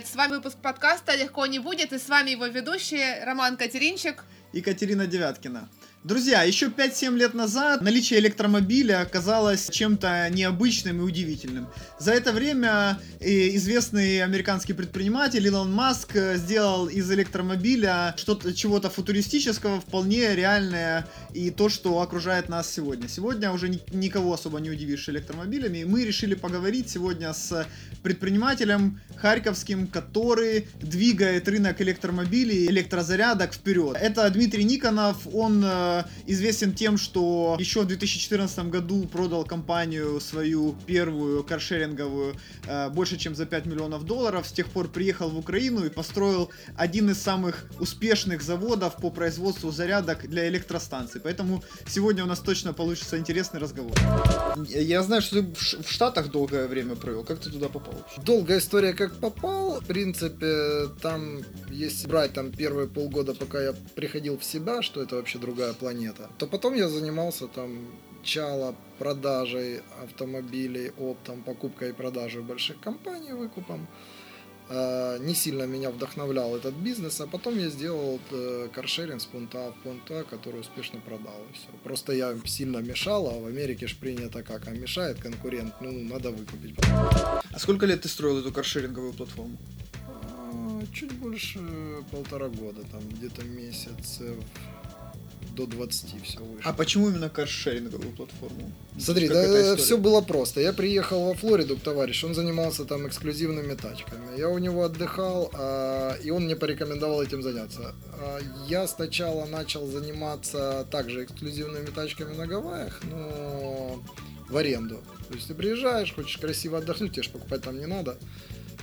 привет! С вами выпуск подкаста «Легко не будет» и с вами его ведущие Роман Катеринчик и Катерина Девяткина. Друзья, еще 5-7 лет назад наличие электромобиля казалось чем-то необычным и удивительным. За это время э, известный американский предприниматель Илон Маск э, сделал из электромобиля что-то чего-то футуристического, вполне реальное и то, что окружает нас сегодня. Сегодня уже никого особо не удивишь электромобилями, и мы решили поговорить сегодня с предпринимателем харьковским, который двигает рынок электромобилей, электрозарядок вперед. Это Дмитрий Никонов, он э, известен тем, что еще в 2014 году продал компанию свою первую каршеринговую э, больше, чем за 5 миллионов долларов. С тех пор приехал в Украину и построил один из самых успешных заводов по производству зарядок для электростанций. Поэтому сегодня у нас точно получится интересный разговор. Я знаю, что ты в Штатах долгое время провел. Как ты туда попал? Долгая история, как попал. В принципе, там, если брать там первые полгода, пока я приходил в себя, что это вообще другая планета. То потом я занимался там чало продажей автомобилей, оптом, покупкой и продажей больших компаний, выкупом. А, не сильно меня вдохновлял этот бизнес, а потом я сделал э, каршеринг с пункта А в пункт А, который успешно продал. И все. Просто я сильно мешал, а в Америке ж принято как, а мешает конкурент, ну, надо выкупить. А сколько лет ты строил эту каршеринговую платформу? А, чуть больше полтора года, там где-то месяц до 20 все выше. А почему именно каршеринговую платформу? Смотри, как да все было просто. Я приехал во Флориду к товарищу, он занимался там эксклюзивными тачками. Я у него отдыхал, а, и он мне порекомендовал этим заняться. А, я сначала начал заниматься также эксклюзивными тачками на Гавайях, но в аренду. То есть ты приезжаешь, хочешь красиво отдохнуть, тебе же покупать там не надо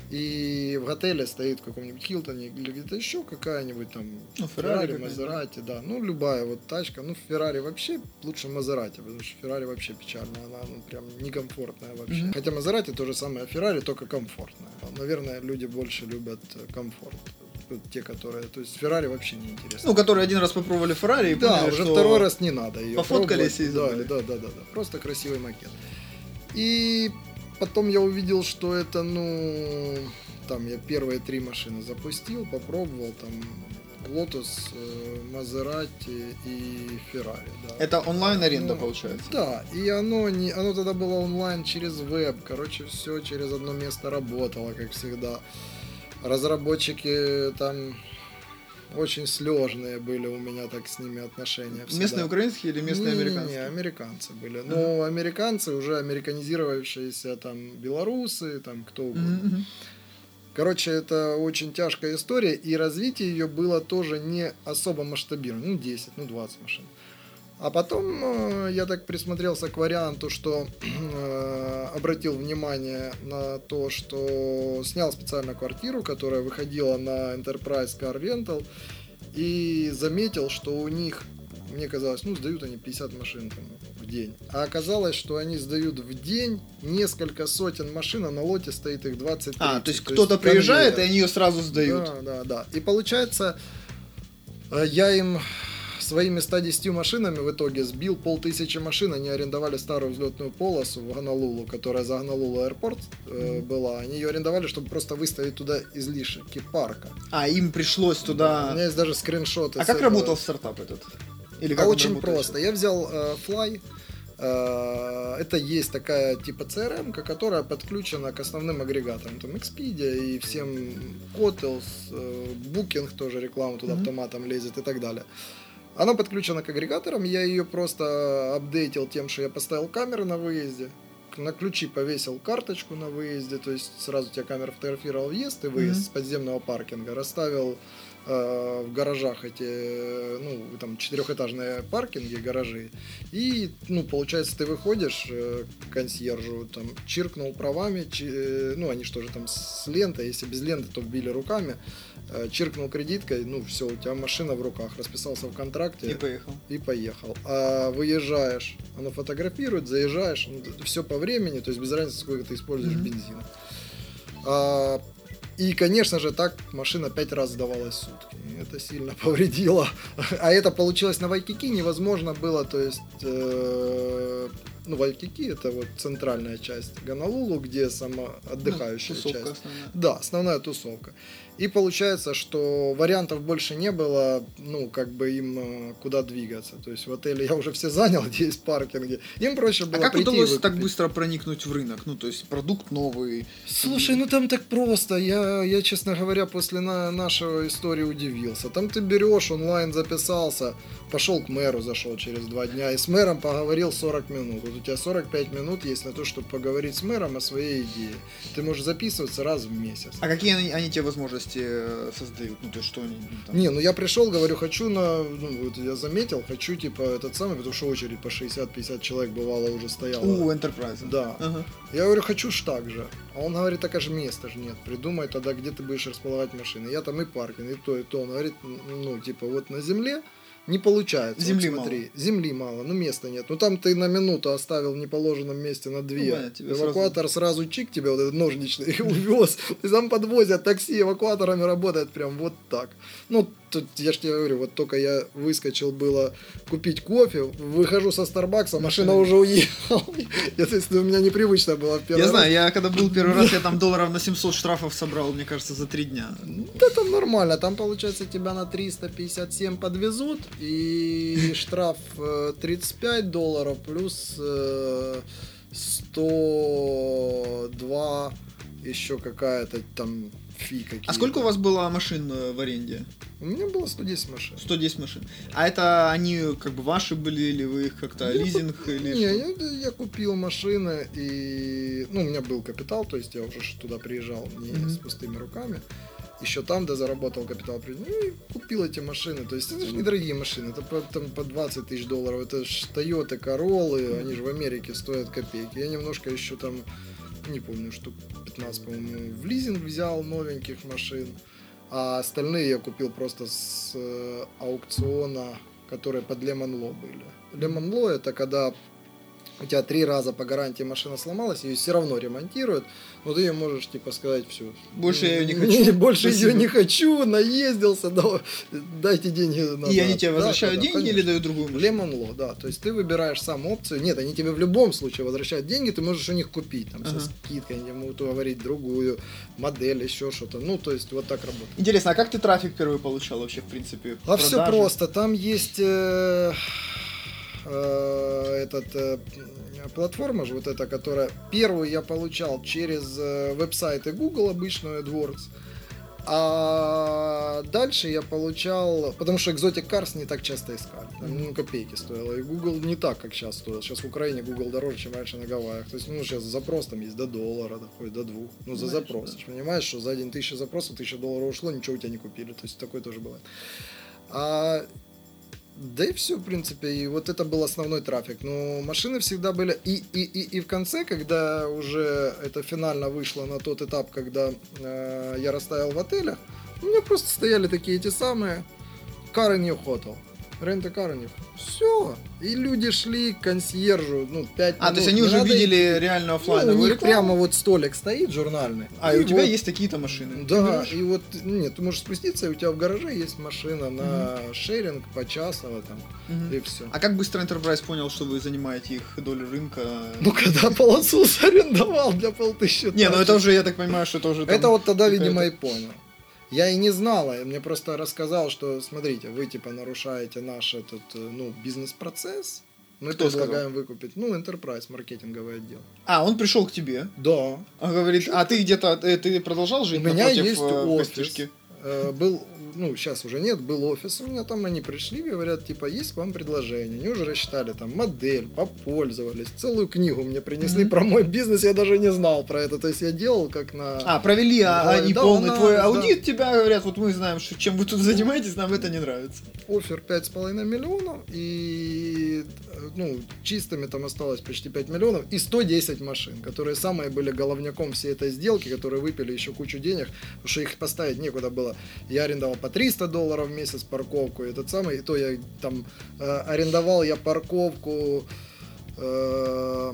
и в отеле стоит в каком-нибудь Хилтоне или где-то еще какая-нибудь там ну, Феррари, Мазерати, да, ну любая вот тачка, ну Феррари вообще лучше Мазерати, потому что Феррари вообще печальная, она ну, прям некомфортная вообще. Mm-hmm. Хотя Мазерати то же самое Феррари, только комфортная. Наверное, люди больше любят комфорт те, которые, то есть Феррари вообще не интересно. Ну, которые один раз попробовали Феррари и да, поняли, уже что второй раз не надо ее Пофоткались и да, да, да, да, да, просто красивый макет. И потом я увидел, что это, ну, там я первые три машины запустил, попробовал, там, Lotus, Maserati и Ferrari. Да. Это онлайн-аренда ну, получается? Да, и оно, не, оно тогда было онлайн через веб, короче, все через одно место работало, как всегда. Разработчики там очень сложные были у меня так с ними отношения. Всегда. Местные украинские или местные не, американские? Не, американцы были. Но uh-huh. американцы уже американизировавшиеся там белорусы, там кто угодно. Uh-huh. Короче, это очень тяжкая история, и развитие ее было тоже не особо масштабировано. Ну, 10, ну, 20 машин. А потом э, я так присмотрелся к варианту, что э, обратил внимание на то, что снял специально квартиру, которая выходила на Enterprise Car Rental, и заметил, что у них, мне казалось, ну, сдают они 50 машин там, в день. А оказалось, что они сдают в день несколько сотен машин, а на лоте стоит их 20 А, то есть то кто-то приезжает, конвейер. и они ее сразу сдают. Да, да, да. И получается, э, я им своими 110 машинами в итоге сбил полтысячи машин. Они арендовали старую взлетную полосу в Гонолулу, которая за Гонолулу аэропорт э, была. Они ее арендовали, чтобы просто выставить туда излишки парка. А, им пришлось туда... Да, у меня есть даже скриншоты. А как этого. работал стартап этот? Или как а очень просто. Я взял э, Fly, э, это есть такая типа CRM, которая подключена к основным агрегаторам, там Expedia и всем Hotels, э, Booking тоже реклама туда mm-hmm. автоматом лезет и так далее. Она подключена к агрегаторам, я ее просто апдейтил тем, что я поставил камеры на выезде, на ключи повесил карточку на выезде, то есть сразу тебя камера фотографировала въезд и выезд mm-hmm. с подземного паркинга, расставил э, в гаражах эти, ну, там, четырехэтажные паркинги, гаражи, и, ну, получается, ты выходишь э, к консьержу, там, чиркнул правами, чи, э, ну, они что же там с лентой, если без ленты, то вбили руками, Э, чиркнул кредиткой, ну все, у тебя машина в руках, расписался в контракте. И поехал. И поехал. А выезжаешь, оно фотографирует, заезжаешь, ну, все по времени, то есть без разницы, сколько ты используешь mm-hmm. бензина. А, и, конечно же, так машина пять раз сдавалась в сутки. Это сильно повредило. А это получилось на Вайкики невозможно было, то есть э, ну, Вайкики это вот центральная часть Гонолулу, где сама отдыхающая Ну, часть. основная. Да, основная тусовка. И получается, что вариантов больше не было, ну, как бы им э, куда двигаться. То есть в отеле я уже все занял, где есть паркинги. Им проще было А как прийти удалось так быстро проникнуть в рынок? Ну, то есть продукт новый. Слушай, ну там так просто. Я, я честно говоря, после на, нашего истории удивился. Там ты берешь, онлайн записался, пошел к мэру, зашел через два дня, и с мэром поговорил 40 минут. Вот у тебя 45 минут есть на то, чтобы поговорить с мэром о своей идее. Ты можешь записываться раз в месяц. А какие они, они тебе возможности э, создают? Ну, то что они ну, там? Не, ну я пришел, говорю, хочу на, ну вот я заметил, хочу типа этот самый, потому что очередь по 60-50 человек бывало уже стояла. У Enterprise. Да. Ага. Я говорю, хочу ж так же. А он говорит, так а же места же нет. Придумай тогда, где ты будешь располагать машины. Я там и паркинг, и то, и то. Он говорит, ну, типа, вот на земле не получается. Земли вот смотри, Земли мало, ну места нет. Ну там ты на минуту оставил в неположенном месте на две. Ну, Эвакуатор сразу... чик тебе, вот этот ножничный, увез. Там подвозят такси эвакуаторами работает прям вот так. Ну, тут я ж тебе говорю, вот только я выскочил было купить кофе, выхожу со Старбакса, машина уже уехала. Я, то есть, у меня непривычно было первый Я знаю, я когда был первый раз, я там долларов на 700 штрафов собрал, мне кажется, за три дня. Ну, Это нормально, там получается тебя на 357 подвезут и штраф э, 35 долларов плюс э, 102 еще какая-то там фи какие А сколько у вас было машин э, в аренде? У меня было 110 машин. 110 машин. А это они как бы ваши были, или вы их как-то Я лизинг или Не, я, я купил машины и... Ну, у меня был капитал, то есть я уже туда приезжал не Мгм. с пустыми руками. Еще там, да, заработал капитал. Ну, и купил эти машины. То есть это же недорогие машины. Это по, там, по 20 тысяч долларов. Это ж Toyota Corolla, они же в Америке стоят копейки. Я немножко еще там, не помню, штук 15, по-моему, в лизинг взял новеньких машин. А остальные я купил просто с э, аукциона, которые под Lemon Law были. Lemon Law это когда у тебя три раза по гарантии машина сломалась, ее все равно ремонтируют, но ты ее можешь типа сказать все. Больше я её не хочу. Больше ее не хочу, наездился, да, дайте деньги назад. И они тебе возвращают деньги или дают другую машину? Lemon Law, да. То есть ты выбираешь сам опцию. Нет, они тебе в любом случае возвращают деньги, ты можешь у них купить. Там со скидкой, они могут уговорить другую модель, еще что-то. Ну, то есть вот так работает. Интересно, а как ты трафик первый получал вообще, в принципе? А все просто. Там есть э, этот э, платформа же вот эта, которая первую я получал через э, веб-сайты Google обычную AdWords. А дальше я получал, потому что Exotic Cars не так часто искали, там, ну, копейки стоило, и Google не так, как сейчас стоил. Сейчас в Украине Google дороже, чем раньше на Гавайях. То есть, ну, сейчас запрос там есть до доллара, доходит до двух. Ну, за запрос. да. Понимаешь, что за один тысяча запросов, тысяча долларов ушло, ничего у тебя не купили. То есть, такое тоже бывает. А, да и все, в принципе. И вот это был основной трафик. Но машины всегда были... И, и, и, и в конце, когда уже это финально вышло на тот этап, когда э, я расставил в отелях, у меня просто стояли такие эти самые Car New Hotel. Рента New Все. И люди шли к консьержу, ну, 5 А, то есть они уже видели реально Ну, у оффлайновую них рекламу? прямо вот столик стоит журнальный. А, и у тебя вот- есть такие-то машины? Да, и вот, нет, ты можешь спуститься, и у тебя в гараже есть машина на шеринг почасово там, Мгм. и все. А как быстро Enterprise понял, что вы занимаете их долю рынка? Ну, когда полосу арендовал для полтысячи. Не, ну это уже, я так понимаю, что это уже Это вот тогда, видимо, и понял. Я и не знала, мне просто рассказал, что, смотрите, вы типа нарушаете наш этот, э, ну, бизнес-процесс. Мы Кто предлагаем выкупить, ну, Enterprise, маркетинговый отдел. А, он пришел к тебе, Да. а говорит, а ты где-то, э, ты продолжал жить У меня напротив, есть э, офис. гостишке? Э, Был, ну, сейчас уже нет, был офис у меня, там они пришли, говорят, типа, есть к вам предложение. Они уже рассчитали там модель, попользовались, целую книгу мне принесли Мгм. про мой бизнес, я даже не знал про это. То есть я делал как на... А, провели а, Да, они да, полный анализ, твой да. аудит, тебя говорят, вот мы знаем, что, чем вы тут занимаетесь, нам это не нравится. офер 5,5 миллионов, и ну, чистыми там осталось почти 5 миллионов, и 110 машин, которые самые были головняком всей этой сделки, которые выпили еще кучу денег, потому что их поставить некуда было. Я арендовал по 300 долларов в месяц парковку, и этот самый, и то я там э, арендовал я парковку, э,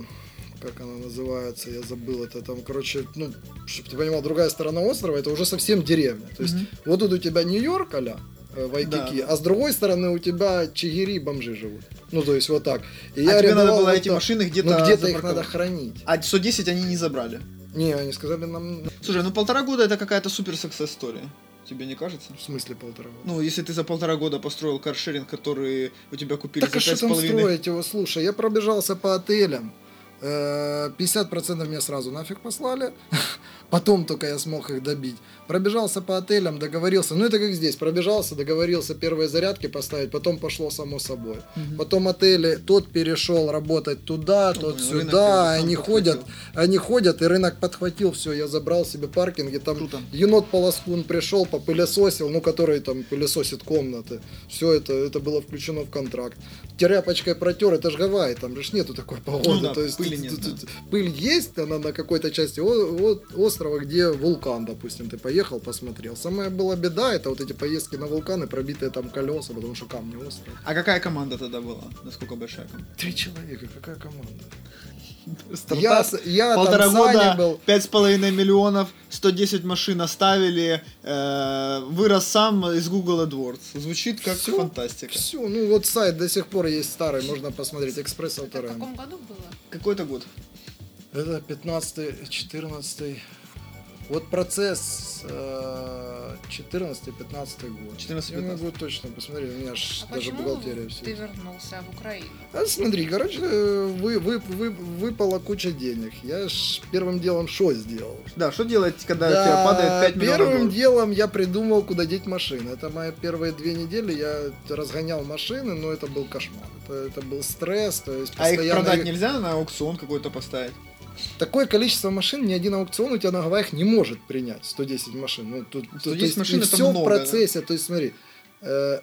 как она называется, я забыл это там, короче, ну, чтобы ты понимал, другая сторона острова, это уже совсем деревня. То есть Мгм. вот тут у тебя Нью-Йорк, аля, Вайкики, Да. а с другой стороны у тебя чигири и бомжи живут. Ну, то есть вот так. И а тебе надо было вот эти так. машины где-то Ну, где-то их надо хранить. А 110 они не забрали. Не, они сказали нам, Слушай, ну полтора года это какая-то супер success история. Тебе не кажется? в смысле полтора года. Ну, если ты за полтора года построил каршеринг, который у тебя купили Так а за пять с там половиной. строить его? Слушай, я пробежался по отелям. Э, 50% мне сразу нафиг послали. Потом только я смог их добить. Пробежался по отелям, договорился. Ну это как здесь. Пробежался, договорился первые зарядки поставить, потом пошло само собой. Мгм. Потом отели, тот перешел работать туда, тот понял, сюда. Они подхватил. ходят, они ходят, и рынок подхватил все. Я забрал себе паркинги. Там Круто. енот Полоскун пришел, попылесосил, ну, который там пылесосит комнаты. Все это, это было включено в контракт. Тряпочкой протер, это ж Гавайи, там же нету такой погоды. Ну да, То есть пыли нет, да. Пыль есть, она на какой-то части острова, где вулкан, допустим, ты поехал, посмотрел. Самая была беда, это вот эти поездки на вулканы, пробитые там колеса, потому что камни острые. А какая команда тогда была? Насколько большая команда? Три человека, какая команда? Стартап, Я, я полтора года, был. пять с половиной миллионов, 110 машин оставили, э, вырос сам из Google AdWords. Звучит как Всё. фантастика. Все, ну вот сайт до сих пор есть старый, можно посмотреть, Экспресс Это в каком году было? Какой-то год? Это 15 14 Вот процесс э, 14-15 год. 14-15. Я могу точно посмотреть, у меня ж А даже бухгалтерия все. ты вернулся в Украину? А смотри, короче, вы, вы, вы, выпала куча денег. Я ж первым делом что сделал? Да, что делать, когда у Да, тебя падает 5 миллионов первым долларов? делом я придумал, куда деть машины. Это мои первые две недели. Я разгонял машины, но это был кошмар. Это, это был стресс. То есть А их постоянно- продать нельзя на аукцион какой-то поставить? Такое количество машин ни один аукцион у тебя на Гавайях не может принять. 110 машин. Ну, тут, 110 машин это все в много, процессе. То есть смотри, э,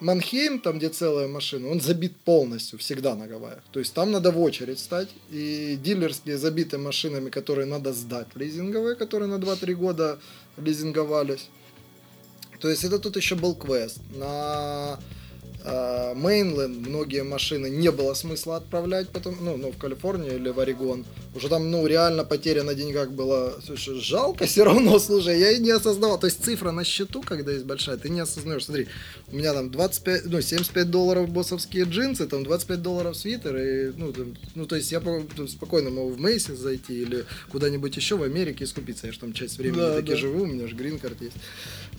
Манхейм, там где целая машина, он забит полностью всегда на Гавайях. То есть там надо в очередь стать. И дилерские забиты машинами, которые надо сдать лизинговые, которые на 2-3 года лизинговались. То есть это тут еще был квест. На Мейнленд многие машины не было смысла отправлять потом, ну, ну, в Калифорнию или в Орегон. Уже там, ну, реально потеря на деньгах была, слушай, жалко все равно, слушай, я и не осознавал. То есть цифра на счету, когда есть большая, ты не осознаешь. Смотри, у меня там 25, ну, 75 долларов боссовские джинсы, там 25 долларов свитер, и, ну, там, ну, то есть я там спокойно могу в Мейсис зайти или куда-нибудь еще в Америке скупиться. Я же там часть времени Да, таки да. живу, у меня же грин-карт есть.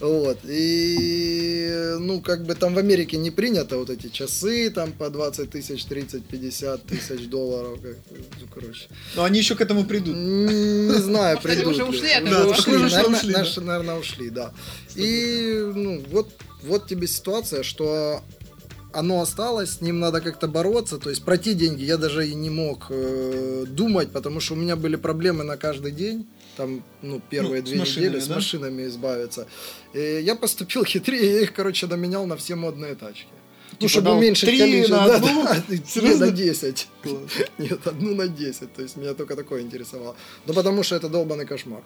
Вот. И, ну, как бы там в Америке не принято вот эти часы там по 20 тысяч, 30, 50 тысяч долларов. Как, ну, короче. Но они еще к этому придут. Не знаю, придут уже ли. ушли этого? ушли, да. наши, наверное, ушли, да. И, ну, вот, вот тебе ситуация, что оно осталось, с ним надо как-то бороться. То есть про те деньги я даже и не мог э, думать, потому что у меня были проблемы на каждый день. Там, ну, первые Ну, с две машинами, недели с да? машинами избавиться. И я поступил хитрее, я их, короче, доменял на все модные тачки. Ну, Типа чтобы дал уменьшить три количество. на да, одну? да, Серьезно? на 10. Нет, одну на 10. То есть меня только такое интересовало. Ну, потому что это долбанный кошмар.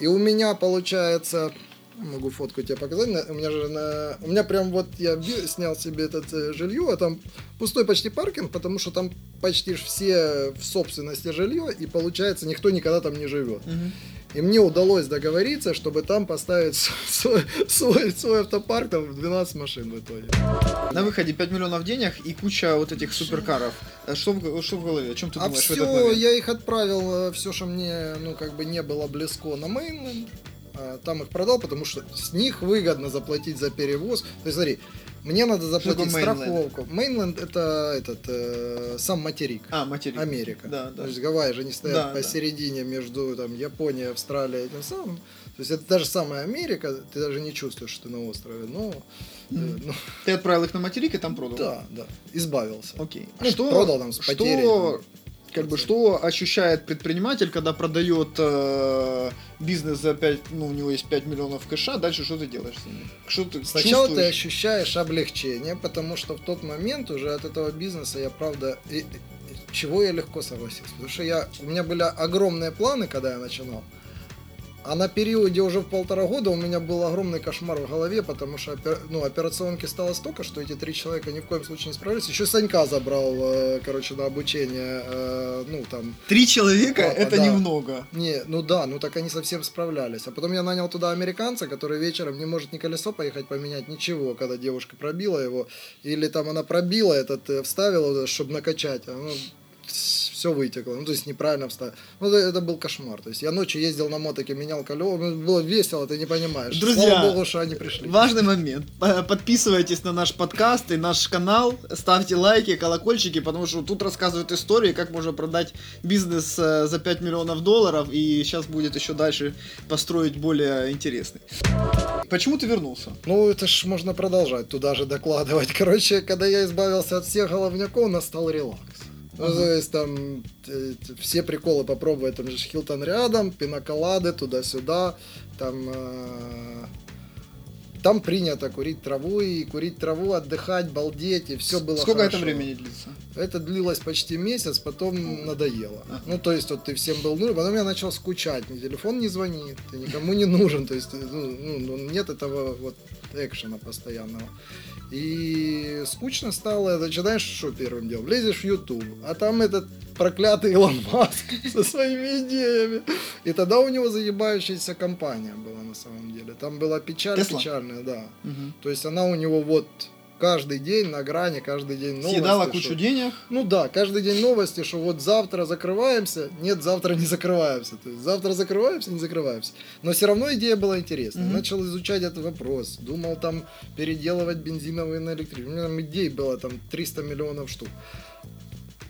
И у меня получается... Могу фотку тебе показать. У меня же на... У меня прям вот я снял себе это э, жилье, а там пустой почти паркинг, потому что там почти все в собственности жилье, и получается никто никогда там не живет. Мгм. И мне удалось договориться, чтобы там поставить свой, свой, свой автопарк, там 12 машин в итоге. На выходе 5 миллионов денег и куча вот этих суперкаров. А Что в, что в голове? О чем ты а думаешь в этот все, момент? я их отправил, все, что мне, ну, как бы не было близко на мейнленд. А, Там их продал, потому что с них выгодно заплатить за перевоз. То есть, смотри, мне надо заплатить страховку. Мейнленд это этот э, сам материк. А, материк. Америка. Да, да. То есть Гавайи же не стоят Да, да. посередине между там, Японией, Австралией и тем самым. То есть это даже самая Америка, ты даже не чувствуешь, что ты на острове. Но, э, Мгм. ну, Ты отправил их на материк и там продал? да, да, избавился. Окей. Ну, продал там с потерей, Что, там, как бы, что ощущает предприниматель, когда продает э, бизнес за 5, ну, у него есть 5 миллионов кэша, дальше что ты делаешь с ними? Что ты Сначала ты чувствуешь? ощущаешь облегчение, потому что в тот момент уже от этого бизнеса я правда и- и- чего я легко согласился. Потому что я, у меня были огромные планы, когда я начинал. А на периоде уже в полтора года у меня был огромный кошмар в голове, потому что ну, операционки стало столько, что эти три человека ни в коем случае не справились. Еще Санька забрал, э, короче, на обучение, э, ну там... Три человека это да. немного. Не, ну да, ну так они совсем справлялись. А потом я нанял туда американца, который вечером не может ни колесо поехать поменять, ничего, когда девушка пробила его. Или там она пробила этот, э, вставила, чтобы накачать. А, ну, все вытекло. Ну, то есть неправильно встал. Ну, это, это был кошмар. То есть я ночью ездил на мотоке, менял колеса. Ну, было весело, ты не понимаешь. Друзья, Слава богу, что они пришли. Важный момент. Подписывайтесь на наш подкаст и наш канал. Ставьте лайки, колокольчики, потому что тут рассказывают истории, как можно продать бизнес э, за 5 миллионов долларов. И сейчас будет еще дальше построить более интересный. Почему ты вернулся? Ну, это ж можно продолжать туда же докладывать. Короче, когда я избавился от всех головняков, настал релакс. Ну, то есть там э, все приколы попробовать, там же Хилтон рядом, пиноколады туда-сюда, там э, там принято курить траву и курить траву, отдыхать, балдеть, и все было Сколько хорошо. это времени длится? Это длилось почти месяц, потом надоело. Ну, то есть, вот ты всем был нужен, потом я начал скучать, ни телефон не звонит, ты никому не нужен, то есть, ну, ну, ну нет этого вот экшена постоянного. И скучно стало, начинаешь что первым делом? Лезешь в YouTube, а там этот проклятый Илон Маск со своими идеями. И тогда у него заебающаяся компания была на самом деле. Там была печаль Tesla? печальная, да. Угу. То есть она у него вот каждый день на грани, каждый день новости. Съедала кучу что... денег. Ну да, каждый день новости, что вот завтра закрываемся, нет, завтра не закрываемся. То есть завтра закрываемся, не закрываемся. Но все равно идея была интересная. Mm-hmm. Начал изучать этот вопрос. Думал там переделывать бензиновые на электрические. У меня там идей было там 300 миллионов штук.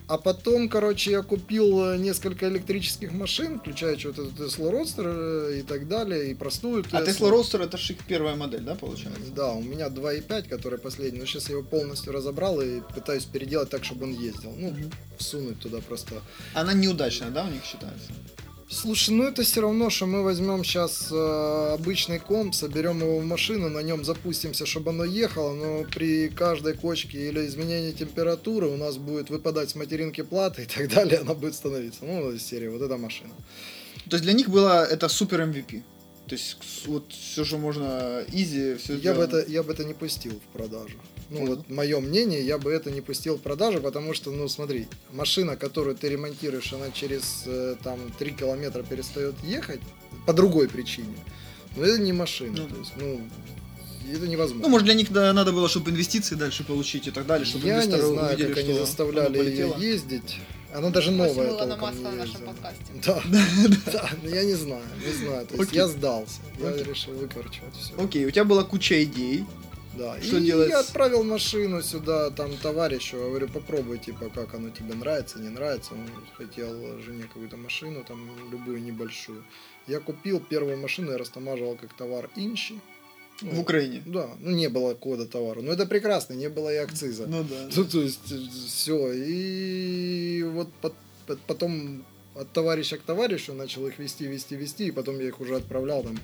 А потом, короче, я купил э, несколько электрических машин, включая что-то Tesla Roadster э, и так далее, и простую Tesla. А Tesla Roadster это их первая модель, да, получается? Да, у меня 2.5, который последний. Но сейчас я его полностью разобрал и пытаюсь переделать так, чтобы он ездил. Ну, mm всунуть туда просто. Она неудачная, да, у них считается? Слушай, ну это все равно, что мы возьмем сейчас э, обычный комп, соберем его в машину, на нем запустимся, чтобы оно ехало, но при каждой кочке или изменении температуры у нас будет выпадать с материнки платы и так далее, она будет становиться. Ну, из серии, вот эта машина. То есть для них было это супер MVP? То есть вот все, что можно изи, все я бы это Я бы это не пустил в продажу. Ну, вот мое мнение, я бы это не пустил в продажу, потому что, ну, смотри, машина, которую ты ремонтируешь, она через э, там 3 километра перестает ехать по другой причине. Но это не машина. Ну, то есть, ну, это невозможно. Ну, может, для них да, надо было, чтобы инвестиции дальше получить и так далее, чтобы Я не знаю, увидели, как они заставляли ее ездить. Она даже новая толком на нашем подкасте. Да, да, я не знаю, не знаю. То есть я сдался, я решил выкорчевать все. Окей, у тебя была куча идей. Да. Что и делать? я отправил машину сюда, там, товарищу, говорю, попробуй, типа, как оно тебе нравится, не нравится. Он хотел жене какую-то машину, там, любую небольшую. Я купил первую машину, я растамаживал как товар Инчи. Ну, в Украине? Да, ну не было кода товара. Но это прекрасно, не было и акциза. Ну да. Ну, то есть, все. И вот потом от товарища к товарищу, начал их вести, вести, вести, и потом я их уже отправлял, там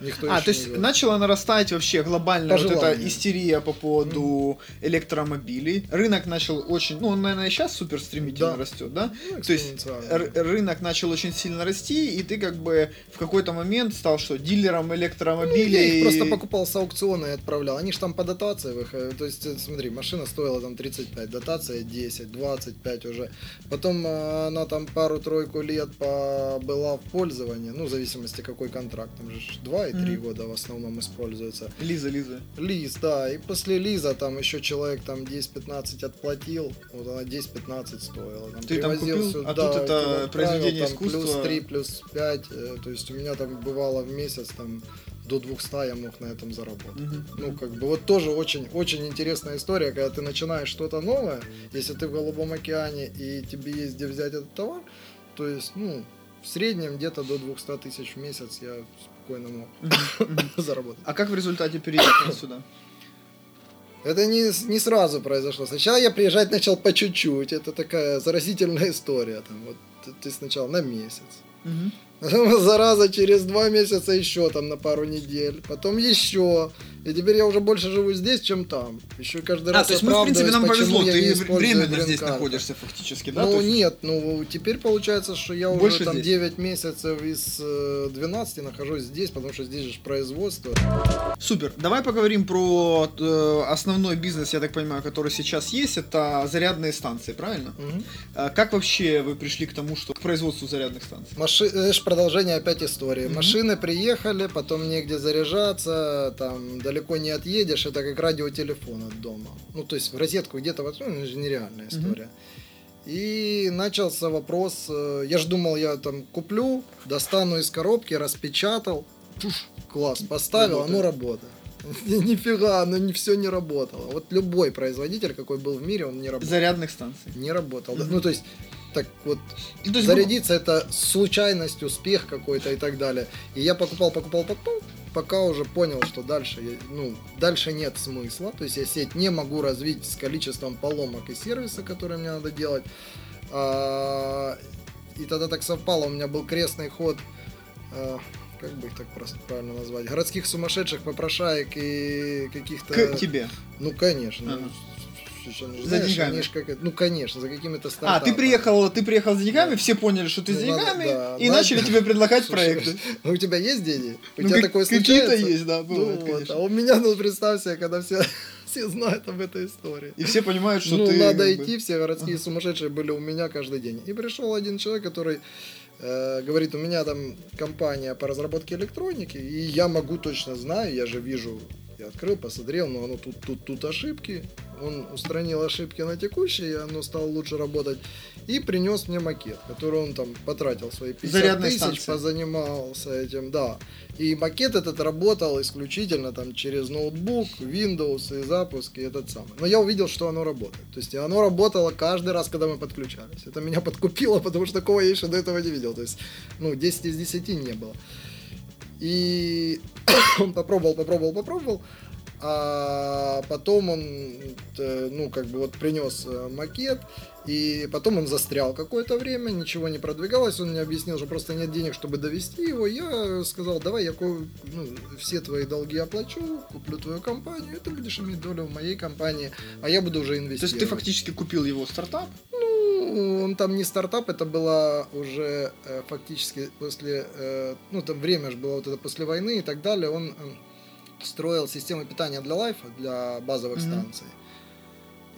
никто А, то есть не начала нарастать вообще глобальная вот эта истерия по поводу mm-hmm. электромобилей. Рынок начал очень, ну, он, наверное, и сейчас супер стремительно да. растет, да? Ну, то есть рынок начал очень сильно расти, и ты как бы в какой-то момент стал что, дилером электромобилей? Ну, я их просто покупал с аукциона и отправлял. Они же там по дотации выходят. То есть, смотри, машина стоила там 35, дотация 10, 25 уже. Потом а, она там пару-тройку лет по, была в пользовании, ну, в зависимости какой контракт, там же 2 и 3 mm-hmm. года в основном используется. Лиза, Лиза. Лиз, да, и после Лиза там еще человек там 10-15 отплатил, вот она 10-15 стоила. Там, Ты там купил, сюда, а тут это произведение там, искусства. Плюс 3, плюс 5, э, то есть у меня там бывало в месяц там до 200 я мог на этом заработать. Uh-huh. Ну, как бы, вот тоже очень, очень интересная история, когда ты начинаешь что-то новое, если ты в Голубом океане и тебе есть где взять этот товар, то есть, ну, в среднем где-то до 200 тысяч в месяц я спокойно мог заработать. А как в результате переехал сюда? Это не, не сразу произошло. Сначала я приезжать начал по чуть-чуть. Это такая заразительная история. Там, вот, ты сначала на месяц. зараза, через два месяца еще там на пару недель, потом еще. И теперь я уже больше живу здесь, чем там. Еще каждый а, раз то есть мы, в принципе, нам повезло, ты временно здесь находишься фактически, да? Ну, есть... нет, ну, теперь получается, что я больше уже там здесь. 9 месяцев из 12 э, нахожусь здесь, потому что здесь же производство. Супер. Давай поговорим про э, основной бизнес, я так понимаю, который сейчас есть, это зарядные станции, правильно? Угу. А как вообще вы пришли к тому, что к производству зарядных станций? Маши... Продолжение опять истории. Угу. Машины приехали, потом негде заряжаться, там далеко не отъедешь, это как радиотелефон от дома. Ну, то есть в розетку где-то, вот, ну, это же нереальная история. Угу. И начался вопрос, э, я же думал, я там куплю, достану из коробки, распечатал, Пуш, класс, поставил, работает. оно работает. Нифига, оно не все не работало. Вот любой производитель, какой был в мире, он не работал. Зарядных станций. Не работал. Mm-hmm. Ну, то есть, так вот, то есть, зарядиться это случайность, успех какой-то и так далее. И я покупал, покупал, покупал, пока уже понял, что дальше, ну, дальше нет смысла. То есть я сеть не могу развить с количеством поломок и сервиса, которые мне надо делать. А, и тогда так совпало, у меня был крестный ход, а, как бы их так просто правильно назвать, городских сумасшедших попрошаек и каких-то... К тебе? Ну, конечно. Ага за знаешь, деньгами. как, ну, конечно, за какими-то стартапами. А, ты приехал, ты приехал за деньгами, да. все поняли, что ты ну, с деньгами, да, и надо, начали тебе предлагать Слушай, проекты. Ну, у тебя есть деньги? У ну, тебя как, такое случается? Какие-то есть, да, бывает, ну, вот, А у меня, ну, представь себе, когда все все знают об этой истории. И все понимают, что ну, ты... Ну, надо идти, все городские сумасшедшие были у меня каждый день. И пришел один человек, который э, говорит, у меня там компания по разработке электроники, и я могу точно знаю, я же вижу я открыл, посмотрел, но оно тут, тут, тут ошибки. Он устранил ошибки на текущее, и оно стало лучше работать. И принес мне макет, который он там потратил свои 50 Зарядной тысяч, станции. позанимался этим, да. И макет этот работал исключительно там через ноутбук, Windows и запуск, и этот самый. Но я увидел, что оно работает. То есть оно работало каждый раз, когда мы подключались. Это меня подкупило, потому что такого я еще до этого не видел. То есть, ну, 10 из 10 не было. И он попробовал, попробовал, попробовал. А потом он, э, ну, как бы вот принес э, макет, и потом он застрял какое-то время, ничего не продвигалось, он мне объяснил, что просто нет денег, чтобы довести его. Я сказал, давай я ну, все твои долги оплачу, куплю твою компанию, и ты будешь иметь долю в моей компании, а я буду уже инвестировать. То есть ты фактически купил его стартап? Ну, он там не стартап, это было уже э, фактически после, э, ну там время же было вот это после войны и так далее, он э, строил систему питания для лайфа, для базовых mm-hmm. станций.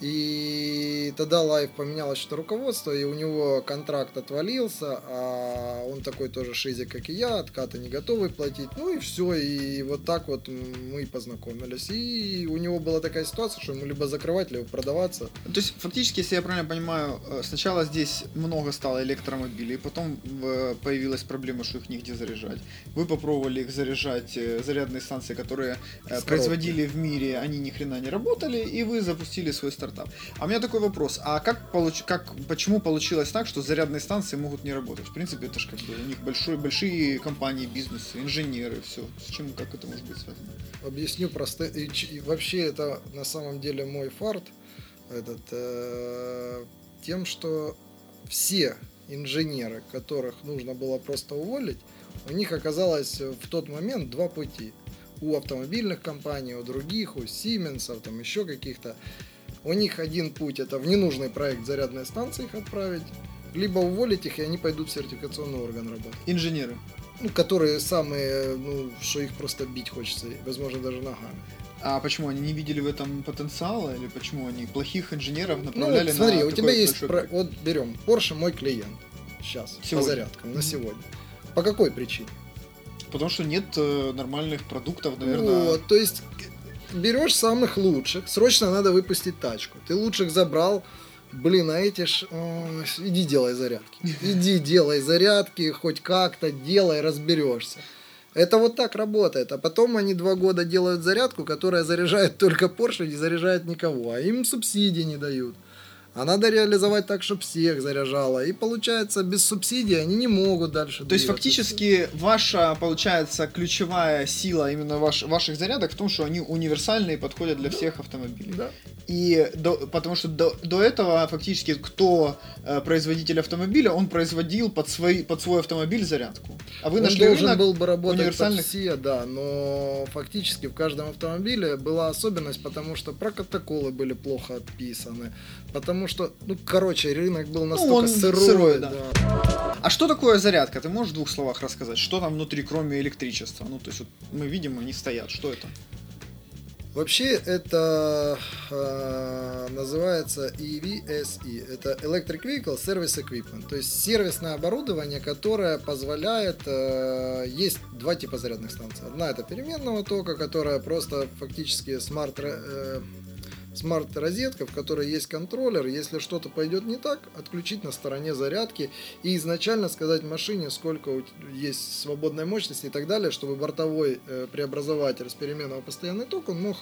И тогда Лайв поменялось что руководство, и у него контракт отвалился, а он такой тоже шизик, как и я, откаты не готовы платить. Ну и все, и вот так вот мы познакомились. И у него была такая ситуация, что ему либо закрывать, либо продаваться. То есть, фактически, если я правильно понимаю, э, сначала здесь много стало электромобилей, потом э, появилась проблема, что их нигде заряжать. Вы попробовали их заряжать, э, зарядные станции, которые производили в мире, они ни хрена не работали, и вы запустили свой старт стартап. А у меня такой вопрос, а как, получ... как почему получилось так, что зарядные станции могут не работать? В принципе, это же как бы у них большой, большие компании, бизнесы, инженеры, все. С чем, как это может быть связано? Объясню просто. И, и вообще это на самом деле мой фарт. Этот, э, тем, что все инженеры, которых нужно было просто уволить, у них оказалось в тот момент два пути. У автомобильных компаний, у других, у Siemens, там еще каких-то. У них один путь это в ненужный проект зарядной станции их отправить, либо уволить их, и они пойдут в сертификационный орган работать. Инженеры. Ну, которые самые, ну, что их просто бить хочется, возможно, даже ногами. А почему они не видели в этом потенциала, или почему они плохих инженеров ну, направляли ну, смотри, на у тебя есть, про... вот берем, Porsche мой клиент сейчас сегодня. по зарядкам mm-hmm. на сегодня. По какой причине? Потому что нет э, нормальных продуктов, наверное. Вот, то есть берешь самых лучших, срочно надо выпустить тачку. Ты лучших забрал, блин, а эти ж... О, иди делай зарядки. Иди делай зарядки, хоть как-то делай, разберешься. Это вот так работает. А потом они два года делают зарядку, которая заряжает только Porsche, не заряжает никого. А им субсидии не дают. А надо реализовать так, чтобы всех заряжало. И получается, без субсидий они не могут дальше. То есть фактически ваша, получается, ключевая сила именно ваш, ваших зарядок в том, что они универсальные и подходят для всех автомобилей. Да. И до, потому что до, до этого фактически кто э, производитель автомобиля, он производил под свой, под свой автомобиль зарядку. А вы он нашли должен рынок был бы работать универсальных... все, да, но фактически в каждом автомобиле была особенность, потому что протоколы были плохо описаны, потому что, ну, короче, рынок был ну, настолько ну, он сырой. сырой да. Да. А что такое зарядка? Ты можешь в двух словах рассказать? Что там внутри, кроме электричества? Ну, то есть вот мы видим, они стоят. Что это? Вообще это э, называется EVSE. Это Electric Vehicle Service Equipment. То есть сервисное оборудование, которое позволяет... Э, есть два типа зарядных станций. Одна это переменного тока, которая просто фактически смарт... Э, смарт-розетка, в которой есть контроллер. Если что-то пойдет не так, отключить на стороне зарядки и изначально сказать машине, сколько есть свободной мощности и так далее, чтобы бортовой э, преобразователь с переменного постоянный ток, он мог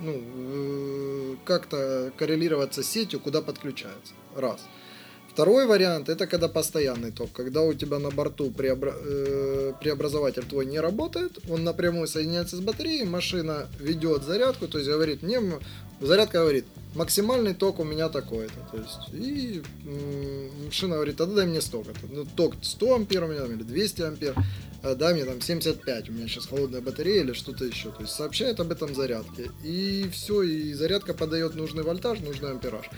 ну, э, как-то коррелироваться с сетью, куда подключается. Раз. Второй вариант это когда постоянный ток, когда у тебя на борту преобра... э, преобразователь твой не работает, он напрямую соединяется с батареей, машина ведет зарядку, то есть говорит мне, зарядка говорит, максимальный ток у меня такой-то, то есть и машина говорит, тогда дай мне столько-то, ну ток 100 ампер у меня или 200 ампер, а дай мне там 75, у меня сейчас холодная батарея или что-то еще, то есть сообщает об этом зарядке. И все, и зарядка подает нужный вольтаж, нужный ампераж.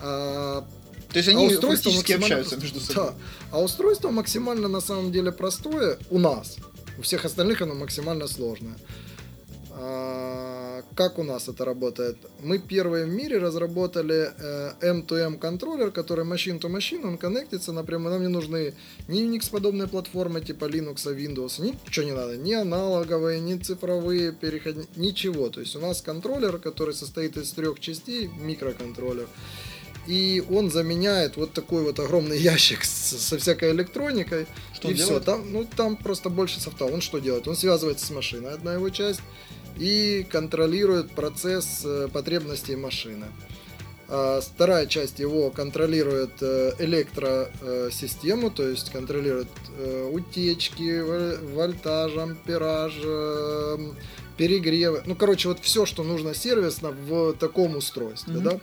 А то есть они а устройство общаются между собой. Да. А устройство максимально на самом деле простое у нас. У всех остальных оно максимально сложное. А, как у нас это работает? Мы первые в мире разработали э, M2M контроллер, который machine to machine, он коннектится напрямую. Нам не нужны ни Unix подобные платформы типа Linux, Windows, ничего не надо, ни аналоговые, ни цифровые переходники, ничего. То есть у нас контроллер, который состоит из трех частей, микроконтроллер и он заменяет вот такой вот огромный ящик с, со всякой электроникой. Что и все. Там, ну, там просто больше софта. Он что делает? Он связывается с машиной, одна его часть, и контролирует процесс э, потребностей машины. А вторая часть его контролирует э, электросистему, то есть контролирует э, утечки, вольтаж, ампераж, перегревы. Ну, короче, вот все, что нужно сервисно в таком устройстве, mm-hmm. да.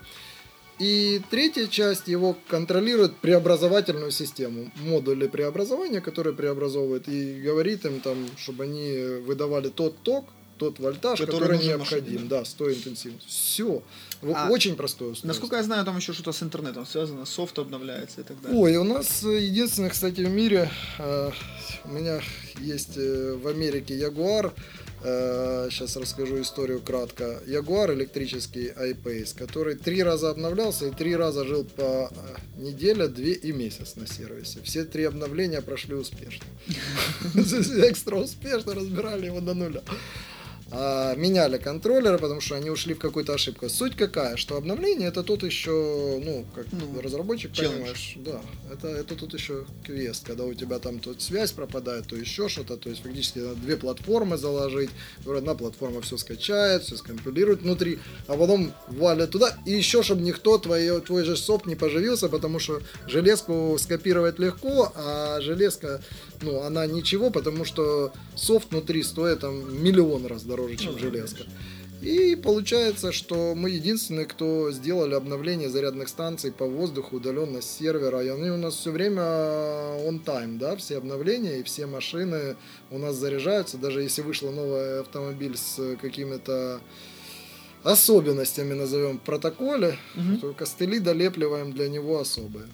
И третья часть его контролирует преобразовательную систему, модули преобразования, которые преобразовывают, и говорит им там, чтобы они выдавали тот ток, тот вольтаж, который, который необходим, машине, да? с той интенсивностью. Все. А Очень простое устройство. Насколько я знаю, там еще что-то с интернетом связано, софт обновляется и так далее. Ой, у нас единственный, кстати, в мире, э, у меня есть э, в Америке Ягуар, Сейчас э, расскажу историю кратко. Ягуар электрический iPace, который три раза обновлялся и три раза жил по э, неделе, две и месяц на сервисе. Все три обновления прошли успешно. Экстра успешно разбирали его до нуля меняли контроллеры, потому что они ушли в какую-то ошибку. Суть какая, что обновление это тут еще, ну, как ну, разработчик, челлендж. понимаешь, да, это, это тут еще квест, когда у тебя там тут связь пропадает, то еще что-то, то есть фактически надо две платформы заложить, одна платформа все скачает, все скомпилирует внутри, а потом валят туда, и еще, чтобы никто твой, твой же соп не поживился, потому что железку скопировать легко, а железка, ну, она ничего, потому что софт внутри стоит там миллион раз дороже дороже, чем ну, железка. И получается, что мы единственные, кто сделали обновление зарядных станций по воздуху удаленно с сервера. И они у нас все время on time, да, все обновления и все машины у нас заряжаются. Даже если вышел новый автомобиль с какими-то особенностями, назовем, в протоколе, угу. то костыли долепливаем для него особые.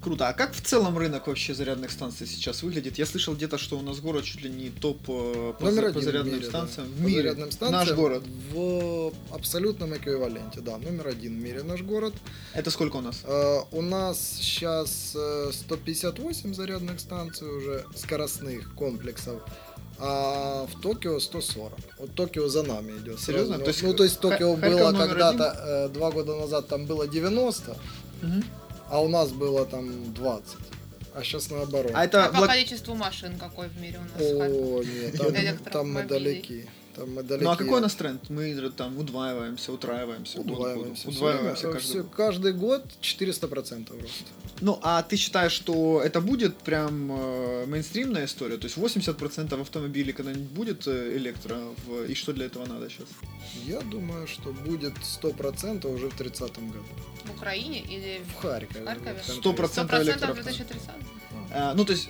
Э, Круто. А как в целом рынок вообще зарядных станций сейчас выглядит? Я слышал где-то, что у нас город чуть ли не топ э, по, номер по зарядным мире, станциям. Да. В мире. По зарядным станциям наш город. В абсолютном эквиваленте, да. Номер один в мире наш город. Это сколько у нас? Uh, у нас сейчас 158 зарядных станций уже, скоростных комплексов. А в Токио 140. Вот Токио за нами идет. Серьезно? Ну, то есть, ну, то есть Токио было когда-то, э, два года назад там было 90. Угу а у нас было там 20. А сейчас наоборот. А, это а по количеству машин какой в мире у нас? О, нет, там, там мы далеки. Там мы Ну а какой у нас тренд? Мы там удваиваемся, утраиваемся. Удваиваемся. Год удваиваемся каждый, все, год. каждый год 400% рост. Ну, а ты считаешь, что это будет прям э, мейнстримная история? То есть 80% автомобилей когда-нибудь будет э, электро? В... И что для этого надо сейчас? Я думаю, что будет 100% уже в 30-м году. В Украине или в Харькове? В Харькове. 100%, 100% электро. в 2030 а, ну, то есть,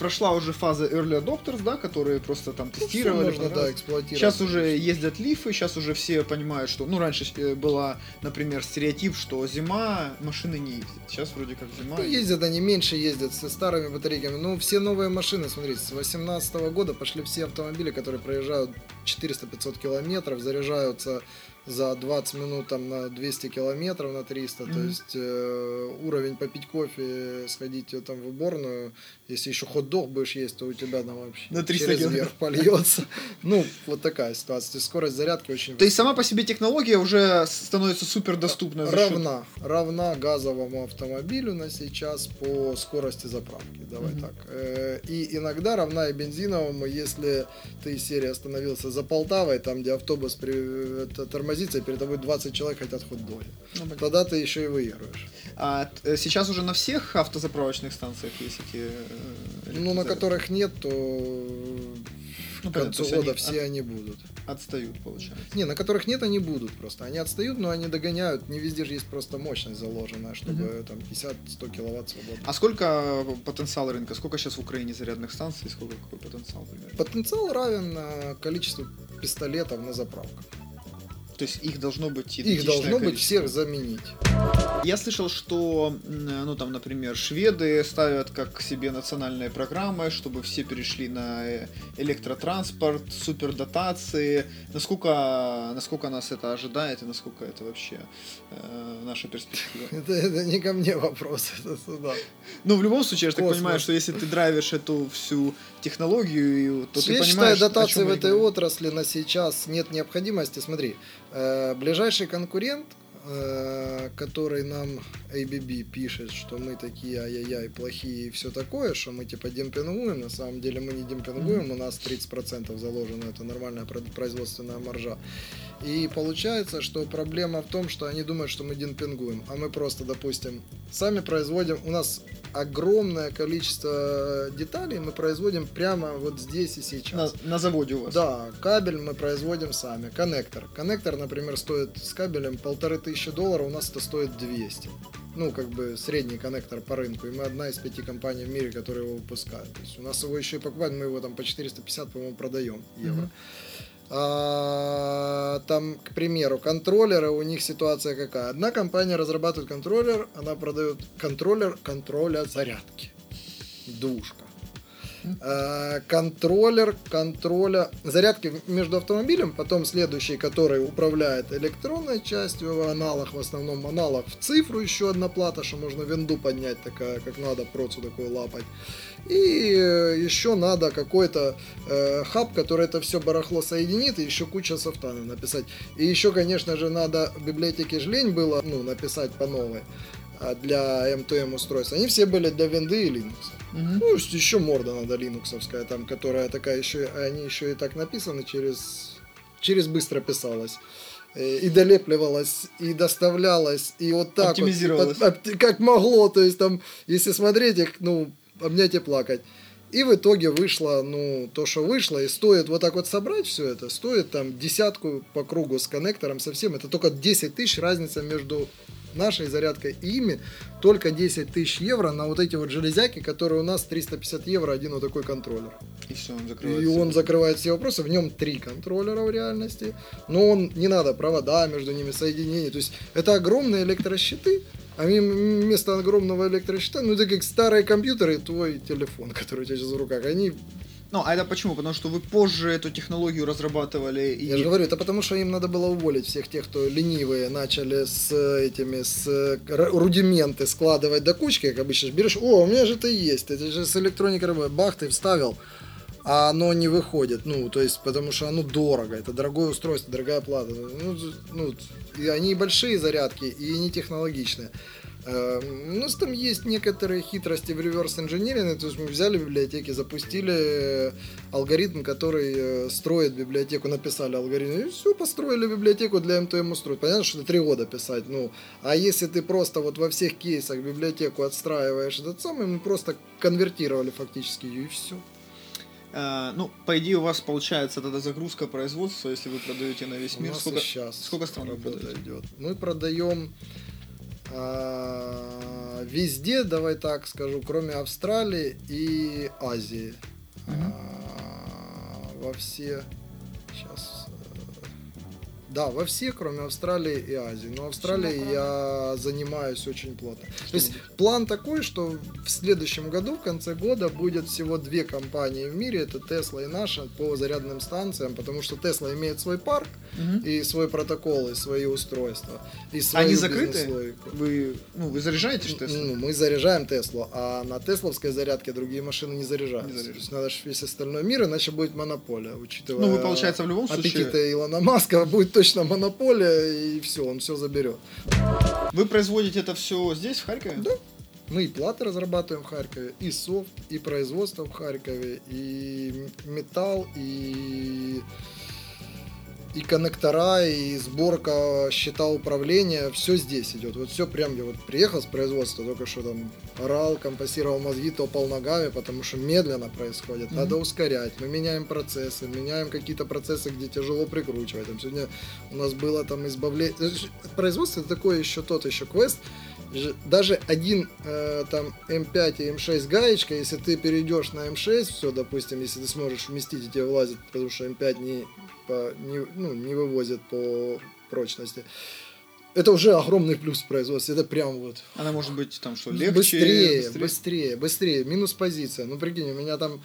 прошла уже фаза early adopters, да, которые просто там ну, тестировали. Ну, можно, да, эксплуатировать. Сейчас уже ездят лифы, сейчас уже все понимают, что, ну, раньше э, была, например, стереотип, что зима, машины не ездят. Сейчас вроде как зима. Ну, ездят они меньше ездят со старыми батарейками. Ну, все новые машины, смотрите, с 2018 года пошли все автомобили, которые проезжают 400-500 километров, заряжаются за 20 минут там на 200 километров, на 300. Mm-hmm. То есть э, уровень попить кофе, сходить э, там в уборную. Если еще хот-дог будешь есть, то у тебя там вообще на 300 через верх польется. Ну, вот такая ситуация. Скорость зарядки очень... То есть сама по себе технология уже становится супер доступна? Равна. Равна газовому автомобилю на сейчас по скорости заправки. Давай mm-hmm. так. Э, и иногда равна и бензиновому, если ты из серии остановился за Полтавой, там, где автобус при... это, тормозится, и перед тобой 20 человек хотят хот-доги. Ну, Тогда ты еще и выигрываешь. А э, сейчас уже на всех автозаправочных станциях есть эти... Э, ну, на которых нет, то ну, к концу года они все от... они будут. Отстают, получается. Не, на которых нет, они будут просто. Они отстают, но они догоняют. Не везде же есть просто мощность заложенная, чтобы uh там 50-100 киловатт свободно. А сколько потенциал рынка? Сколько сейчас в Украине зарядных станций? Сколько какой потенциал примерно? Потенциал равен количеству пистолетов на заправках. То есть их должно быть Их должно количество. быть всех заменить. Я слышал, что, ну там, например, шведы ставят как себе национальные программы, чтобы все перешли на э, электротранспорт, супердотации. Насколько, насколько нас это ожидает и насколько это вообще э, наша перспектива? Это, это не ко мне вопрос, это сюда. Ну, в любом случае, я так понимаю, что если ты драйвишь эту всю технологию, то я ты понимаешь, считаю, дотации в этой отрасли на сейчас нет необходимости. Смотри, ближайший конкурент, э, который нам ABB пишет, что мы такие ай-яй-яй, плохие и все такое, что мы типа демпингуем, на самом деле мы не демпингуем, у нас 30% заложено, это нормальная производственная маржа. И получается, что проблема в том, что они думают, что мы демпингуем, а мы просто, допустим, сами производим, у нас огромное количество деталей мы производим прямо вот здесь и сейчас. На, на заводе у вас? Да, кабель мы производим сами, коннектор. Коннектор, например, стоит с кабелем полторы тысячи долларов, у нас это стоит 200 ну, как бы средний коннектор по рынку, и мы одна из пяти компаний в мире, которые его выпускают. То есть у нас его еще и покупают, мы его там по 450, по-моему, продаем евро. Mm-hmm. А, там, к примеру, контроллеры, у них ситуация какая? Одна компания разрабатывает контроллер, она продает контроллер контроля зарядки. Двушка. А, контроллер контроля зарядки между автомобилем, потом следующий, который управляет электронной частью, аналог в основном аналог в цифру, еще одна плата, что можно винду поднять такая, как надо, процу такую лапать. И э, еще надо какой-то э, хаб, который это все барахло соединит, и еще куча софтанов написать. И еще, конечно же, надо в библиотеке Жлень было ну, написать по новой а для M2M устройств. Они все были для винды и Linux. Угу. Ну, еще морда надо линуксовская, там, которая такая еще, они еще и так написаны через, через быстро писалась э, и долепливалась, и доставлялась, и вот так вот, как могло, то есть там, если смотреть их, ну, обнять и плакать. И в итоге вышло, ну, то, что вышло, и стоит вот так вот собрать все это, стоит там десятку по кругу с коннектором совсем, это только 10 тысяч разница между нашей зарядкой. И ими, только 10 тысяч евро на вот эти вот железяки, которые у нас 350 евро один вот такой контроллер. И все, он закрывает. И он закрывает все вопросы, в нем три контроллера в реальности, но он не надо провода между ними соединения, то есть это огромные электрощиты, а вместо огромного электрощита, ну это как старые компьютеры, твой телефон, который у тебя сейчас в руках, они ну, а это почему? Потому что вы позже эту технологию разрабатывали и... Я же говорю, это потому что им надо было уволить всех тех, кто ленивые, начали с этими, с рудименты складывать до кучки, как обычно. Берешь, о, у меня же это есть, это же с электроникой работает. Бах, ты вставил, а оно не выходит, ну, то есть, потому что оно дорого, это дорогое устройство, дорогая плата. Ну, ну и они большие зарядки, и не технологичные. Э, у нас там есть некоторые хитрости в реверс инжиниринге, то есть мы взяли библиотеки, запустили э, алгоритм, который э, строит библиотеку, написали алгоритм, и все, построили библиотеку для МТМ устроить. Понятно, что это три года писать, ну, а если ты просто вот во всех кейсах библиотеку отстраиваешь этот самый, мы просто конвертировали фактически ее и все. Uh, ну, по идее, у вас получается тогда загрузка производства, если вы продаете на весь у мир. Сколько, сейчас сколько стран вы продаете? идет? Мы продаем а, везде, давай так скажу, кроме Австралии и Азии. А, во все. Сейчас. Да, во все, кроме Австралии и Азии. Но Австралии я занимаюсь очень плотно. То есть план такой, что в следующем году, в конце года, будет всего две компании в мире, это Tesla и наша, по зарядным станциям, потому что Tesla имеет свой парк, И свой протокол, и свои устройства. И свою Они закрыты? Вы, ну, вы заряжаете же Теслу? Ну, мы заряжаем Теслу, а на тесловской зарядке другие машины не заряжаются. Не заряжаются. То есть надо же весь остальной мир, иначе будет монополия, учитывая Ну, вы, получается, в любом случае- аппетиты Илона Маска, будет точно монополия, и все, он все заберет. Вы производите это все здесь, в Харькове? Да. Мы и платы разрабатываем в Харькове, и софт, и производство в Харькове, и металл, и и коннектора, и сборка счета управления, все здесь идет. Вот все прям, я вот приехал с производства, только что там орал, компостировал мозги, топал ногами, потому что медленно происходит. Надо Мгм. ускорять. Мы меняем процессы, меняем какие-то процессы, где тяжело прикручивать. Там сегодня у нас было там избавление. Производство это такое еще тот еще квест. Даже один э, там М5 и М6 гаечка, если ты перейдешь на М6, все, допустим, если ты сможешь вместить, и тебе влазит, потому что М5 не, по, не, ну, не вывозит по прочности. Это уже огромный плюс в производстве. Это прям вот Она может быть там что, легче? быстрее, быстрее, быстрее, Минус позиция. Ну, прикинь, у меня там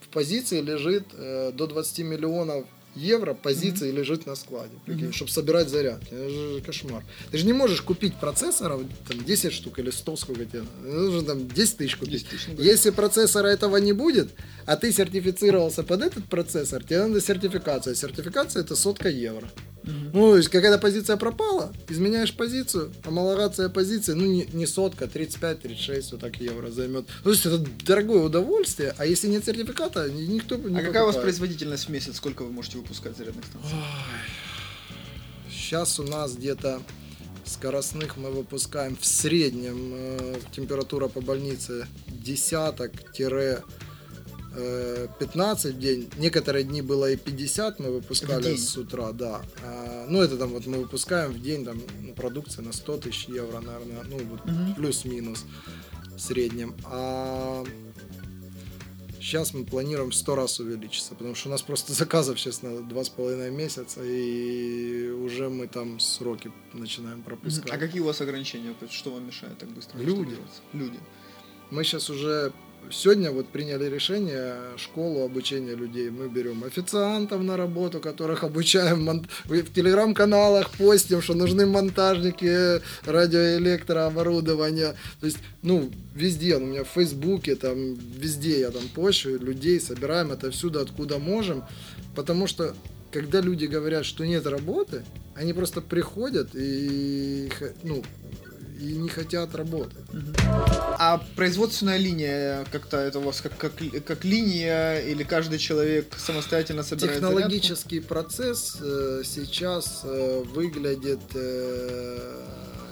в позиции лежит э, до 20 миллионов евро позиции лежит на складе, прикинь, Мгм. чтобы собирать зарядки. Это же кошмар. Ты же не можешь купить процессоров там 10 штук или 100 сколько тебе. надо. Нужно там 10 тысяч купить. 10 тысяч, ну да. Если процессора этого не будет, а ты сертифицировался под этот процессор, тебе надо сертификация. Сертификация это сотка евро. Мгм. Ну, то есть, какая-то позиция пропала, изменяешь позицию, амалогация позиции, ну, не, не сотка, 35-36 вот так евро займет. То есть, это дорогое удовольствие, а если нет сертификата, ни- никто не А какая у вас покупает. производительность в месяц? Сколько вы можете выпускать зарядных станций? Сейчас у нас где-то скоростных мы выпускаем в среднем э, температура по больнице десяток-15 в день. Некоторые дни было и 50 мы выпускали с утра, да. А, ну, это там вот мы выпускаем в день там ну, продукция на 100 тысяч евро, наверное, ну, вот Мгм. плюс-минус в среднем. А сейчас мы планируем в 100 раз увеличиться, потому что у нас просто заказов сейчас на 2,5 месяца, и уже мы там сроки начинаем пропускать. А какие у вас ограничения? Что вам мешает так быстро Люди. Люди. Мы сейчас уже сегодня вот приняли решение школу обучения людей. Мы берем официантов на работу, которых обучаем мон- в телеграм-каналах постим, что нужны монтажники радиоэлектрооборудования. То есть, ну, везде, у меня в Фейсбуке, там, везде я там пощу людей, собираем это всюду, откуда можем. Потому что когда люди говорят, что нет работы, они просто приходят и, ну, и не хотят работать. А производственная линия как-то это у вас как, как, как линия или каждый человек самостоятельно собирает зарядку? Технологический процесс э, сейчас э, выглядит, э,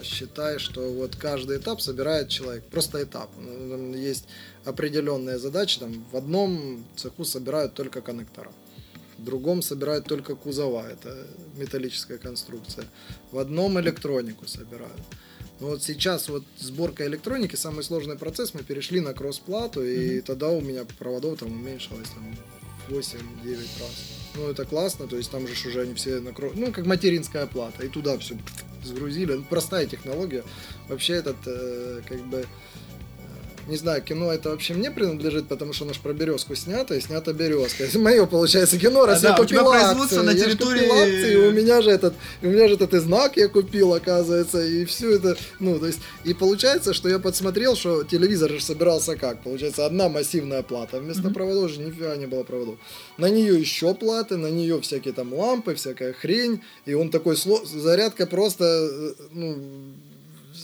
считай, что вот каждый этап собирает человек, просто этап. Ну, Есть определенные задачи, там в одном цеху собирают только коннектора, в другом собирают только кузова, это металлическая конструкция, в одном электронику собирают. Но вот сейчас вот сборка электроники, самый сложный процесс, мы перешли на кросс-плату, и тогда у меня проводов там уменьшилось там 8-9 раз. Ну, это классно, то есть там же уже они все на кро- Ну, как материнская плата, и туда все сгрузили. Ну, простая технология. Вообще этот, э, как бы, не знаю, кино это вообще мне принадлежит, потому что оно ж про березку снято, и снято березка. Это мое, получается, кино, раз А, я да, купил акции. на Я территории- купил акции, и у меня же этот, у меня же этот и знак я купил, оказывается, и все это, ну, то есть, и получается, что я подсмотрел, что телевизор же собирался как? Получается, одна массивная плата, вместо проводов же нифига не было проводов. На нее еще платы, на нее всякие там лампы, всякая хрень, и он такой, сло- зарядка просто, э, ну,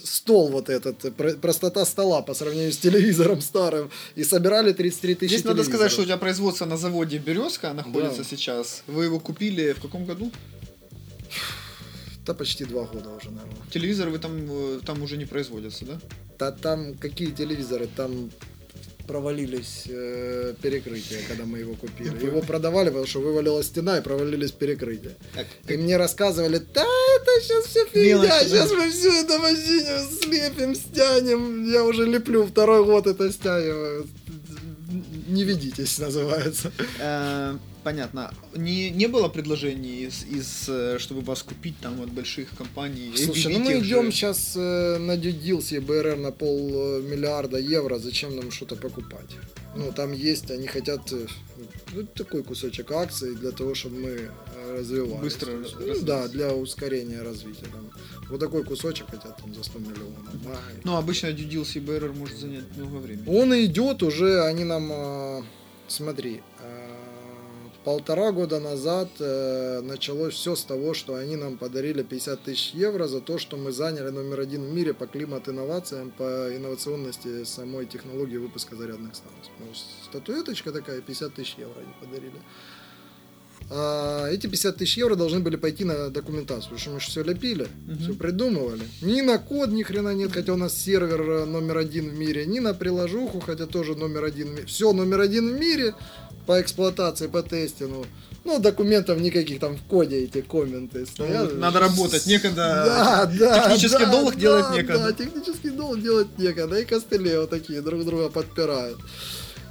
стол вот этот, простота стола по сравнению с телевизором старым. И собирали 33 тысячи Здесь надо сказать, что у тебя производство на заводе «Березка» находится да. сейчас. Вы его купили в каком году? Да почти два года уже, наверное. Телевизоры вы там, э, там уже не производятся, да? Да там какие телевизоры? Там провалились э, перекрытия, когда мы его купили. Его продавали, потому что вывалилась стена и провалились перекрытия. И мне рассказывали, да, это сейчас все фигня, сейчас мы все это машине слепим, стянем. Я уже леплю второй год это стягиваю. Не ведитесь, называется. Э, понятно. Не, не было предложений из, из, э, чтобы вас купить там от больших компаний? Слушай, ну мы идем же... сейчас э, на due deals EBRR на полмиллиарда евро, зачем нам что-то покупать? Ну, там есть, они хотят э, ну, такой кусочек акций для того, чтобы мы э, развивались. Быстро ну, Да, для ускорения развития. Там. Вот такой кусочек хотят там за 100 миллионов. Да. Ну, обычно due deals EBRR может занять много времени. Он идет уже, они нам... А, смотри, полтора года назад э, началось все с того, что они нам подарили 50 тысяч евро за то, что мы заняли номер один в мире по климат-инновациям, по инновационности самой технологии выпуска зарядных станций. Ну, статуэточка такая, 50 тысяч евро они подарили. А эти 50 тысяч евро должны были пойти на документацию, потому что мы же все лепили, угу. все придумывали. Ни на код ни хрена нет, хотя у нас сервер э, номер один в мире, ни на приложуху, хотя тоже номер один в мире. Все номер один в мире, по эксплуатации, по тестингу. Ну, документов никаких там в коде эти комменты стоят. Надо работать, некогда. Да, да. Технический да, долг да, делать некогда. Да, технический долг делать некогда. И костыли вот такие друг друга подпирают.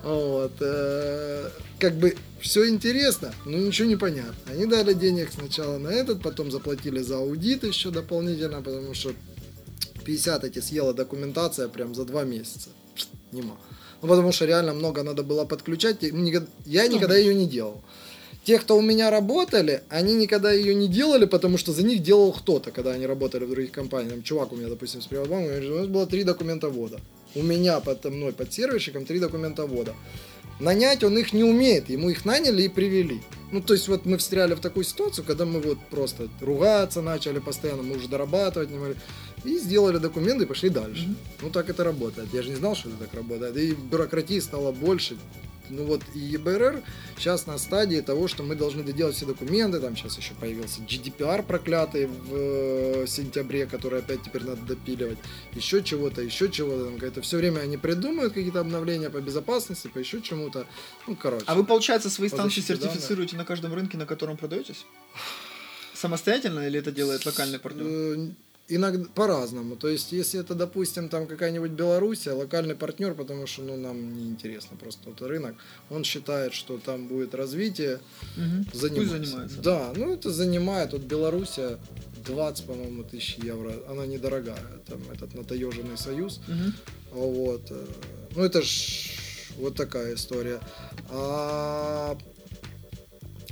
Вот. Э, как бы все интересно, но ничего не понятно. Они дали денег сначала на этот, потом заплатили за аудит еще дополнительно, потому что 50 эти съела документация прям за два месяца. Нема. Ну, потому что реально много надо было подключать. Я никогда ее не делал. Те, кто у меня работали, они никогда ее не делали, потому что за них делал кто-то, когда они работали в других компаниях. Там, чувак у меня, допустим, с Приватбанка, у нас было три документа ввода. У меня под мной, под серверщиком, три документа ввода. Нанять он их не умеет, ему их наняли и привели. Ну, то есть вот мы встряли в такую ситуацию, когда мы вот просто ругаться начали постоянно, мы уже дорабатывать не могли. И сделали документы и пошли дальше. Mm-hmm. Ну, так это работает. Я же не знал, что это так работает. И бюрократии стало больше. Ну вот и ЕБРР сейчас на стадии того, что мы должны доделать все документы. Там сейчас еще появился GDPR проклятый в э, сентябре, который опять теперь надо допиливать. Еще чего-то, еще чего-то. Это все время они придумывают какие-то обновления по безопасности, по еще чему-то. Ну, короче. А вы, получается, свои станции сертифицируете данных. на каждом рынке, на котором продаетесь? Самостоятельно или это делает локальный партнер? Иногда по-разному. То есть, если это, допустим, там какая-нибудь Белоруссия, локальный партнер, потому что ну, нам не интересно просто вот рынок, он считает, что там будет развитие, угу. занимается. занимается. Да, ну это занимает, вот Белоруссия 20, по-моему, тысяч евро, она недорогая, там этот натаеженный союз, угу. вот. Э, ну это ж вот такая история. А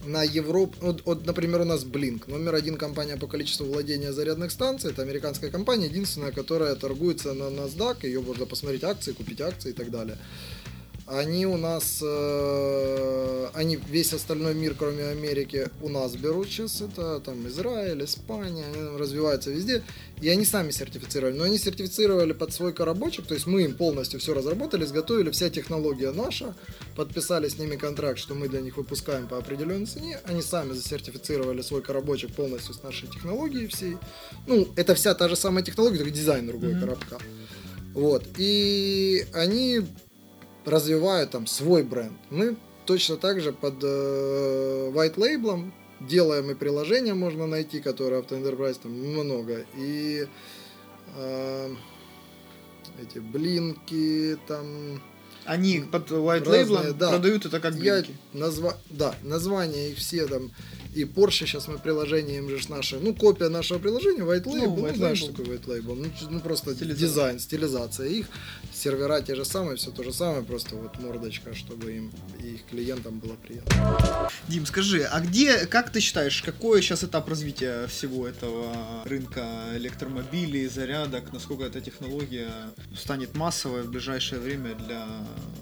на Европу, вот, вот, например, у нас Blink, номер один компания по количеству владения зарядных станций, это американская компания, единственная, которая торгуется на NASDAQ, ее можно посмотреть акции, купить акции и так далее они у нас, э, они весь остальной мир, кроме Америки, у нас берут сейчас. Это там Израиль, Испания, они развиваются везде. И они сами сертифицировали. Но они сертифицировали под свой коробочек, то есть мы им полностью все разработали, изготовили, вся технология наша, подписали с ними контракт, что мы для них выпускаем по определенной цене. Они сами засертифицировали свой коробочек полностью с нашей технологией всей. Ну, это вся та же самая технология, только дизайн другой mm-hmm. коробка. Вот. И они развивают там свой бренд. Мы точно так же под э, white label делаем и приложения можно найти, Auto Enterprise там много. И э, эти блинки там они под white label да. продают это как блинки. Я назва... Да, названия их все там и Porsche сейчас мы приложение им же наше, ну, копия нашего приложения, white label, ну, white ну знаешь, что такое white label, ну, ну просто стилизация. дизайн, стилизация их, сервера те же самые, все то же самое, просто вот мордочка, чтобы им и их клиентам было приятно. Дим, скажи, а где, как ты считаешь, какой сейчас этап развития всего этого рынка электромобилей, зарядок, насколько эта технология станет массовой в ближайшее время для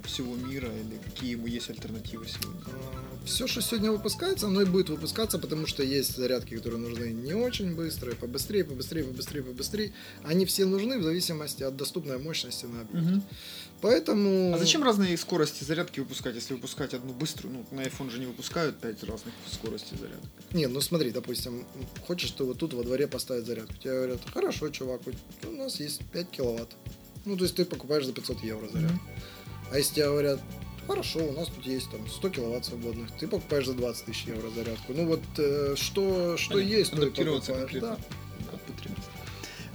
всего мира или какие ему есть альтернативы сегодня? Все, что сегодня выпускается, оно и будет выпускаться, потому что есть зарядки, которые нужны не очень быстрые, побыстрее, побыстрее, побыстрее, побыстрее. Они все нужны в зависимости от доступной мощности на объект. Мгм. Поэтому... А зачем разные скорости зарядки выпускать, если выпускать одну быструю? Ну, на iPhone же не выпускают 5 разных скоростей зарядки. Не, ну смотри, допустим, хочешь ты вот тут во дворе поставить зарядку. Тебе говорят, хорошо, чувак, у нас есть 5 киловатт. Ну, то есть ты покупаешь за 500 евро зарядку. А если тебе говорят, хорошо, у нас тут есть там 100 киловатт свободных, ты покупаешь за 20 тысяч евро зарядку. Ну вот э, что, что Понятно. есть, то и покупаешь. Да.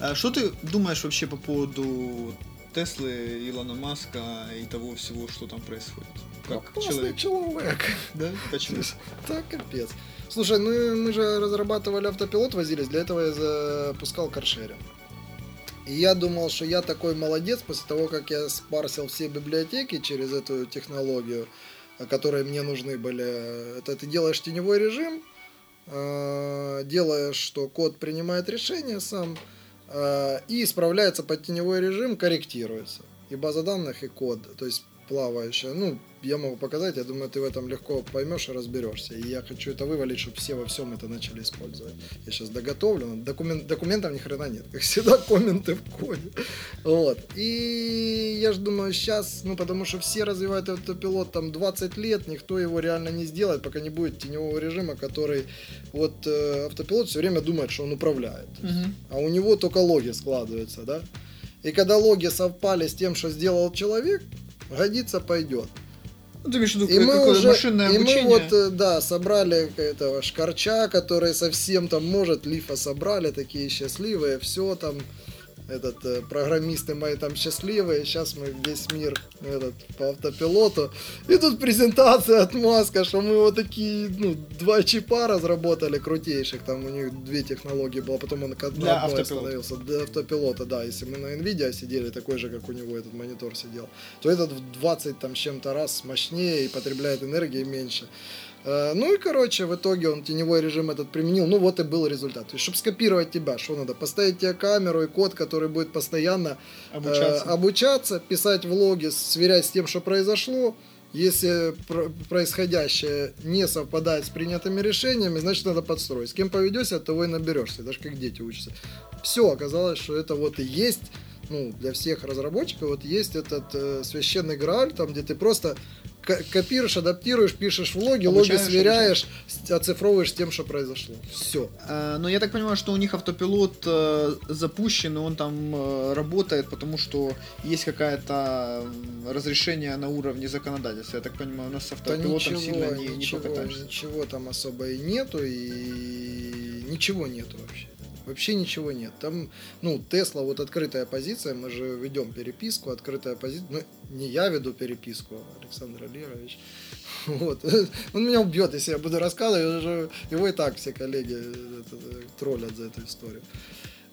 А Что ты думаешь вообще по поводу Теслы, Илона Маска и того всего, что там происходит? Как Опасный человек? человек. Да? Почему? Так, капец. Слушай, ну мы же разрабатывали автопилот, возились, для этого я запускал каршеринг. И я думал, что я такой молодец после того, как я спарсил все библиотеки через эту технологию, э, которые мне нужны были. Это ты делаешь теневой режим, э, делаешь, что код принимает решение сам, э, и исправляется под теневой режим, корректируется. И база данных, и код. То есть плавающая. Ну, я могу показать, я думаю, ты в этом легко поймешь и разберешься. И я хочу это вывалить, чтобы все во всем это начали использовать. Я сейчас доготовлю, но документ, документов ни хрена нет. Как всегда, комменты в коде. Вот. И я же думаю, сейчас, ну, потому что все развивают автопилот там 20 лет, никто его реально не сделает, пока не будет теневого режима, который вот э, автопилот все время думает, что он управляет Мгм. а у него только логи складываются, да? И когда логи совпали с тем, что сделал человек, годится пойдет. Ну, ты имеешь в виду И мы уже, машинное и обучение? мы вот, э, да, собрали этого шкарча, который совсем там может, лифа собрали, такие счастливые, все там, этот, э, программисты мои там счастливые, сейчас мы весь мир этот, по автопилоту. И тут презентация от Маска, что мы вот такие, ну, два чипа разработали крутейших, там у них две технологии было, потом он к Для одной остановился. Для автопилота, да, если мы на Nvidia сидели, такой же, как у него этот монитор сидел, то этот в 20 там с чем-то раз мощнее и потребляет энергии меньше. Э, Ну и, короче, в итоге он теневой режим этот применил. Ну вот и был результат. То есть, чтобы скопировать тебя, что надо? Поставить тебе камеру и код, который будет постоянно э, Обучаться. обучаться, писать влоги, сверять с тем, что произошло. Если про- происходящее не совпадает с принятыми решениями, значит надо подстроить. С кем поведешься, от того и наберешься. Даже как дети учатся. Все, оказалось, что это вот и есть ну, для всех разработчиков вот есть этот э, священный грааль, там, где ты просто копируешь, адаптируешь, пишешь влоги, логи Обучаешь, сверяешь, с- оцифровываешь с тем, что произошло. Все. А, Но я так понимаю, что у них автопилот э, запущен, и он там э, работает, потому что есть какое-то разрешение на уровне законодательства. Я так понимаю, у нас с Да автопилотом ничего, сильно не, не ничего, покатаешься. ничего там особо и нету, и ничего нету вообще. Вообще ничего нет. Там, ну, Тесла, вот открытая позиция, мы же ведем переписку, открытая позиция. Ну, не я веду переписку, а Александр Алирович. Вот. Он меня убьет, если я буду рассказывать, его и так все коллеги э, э, троллят за эту историю.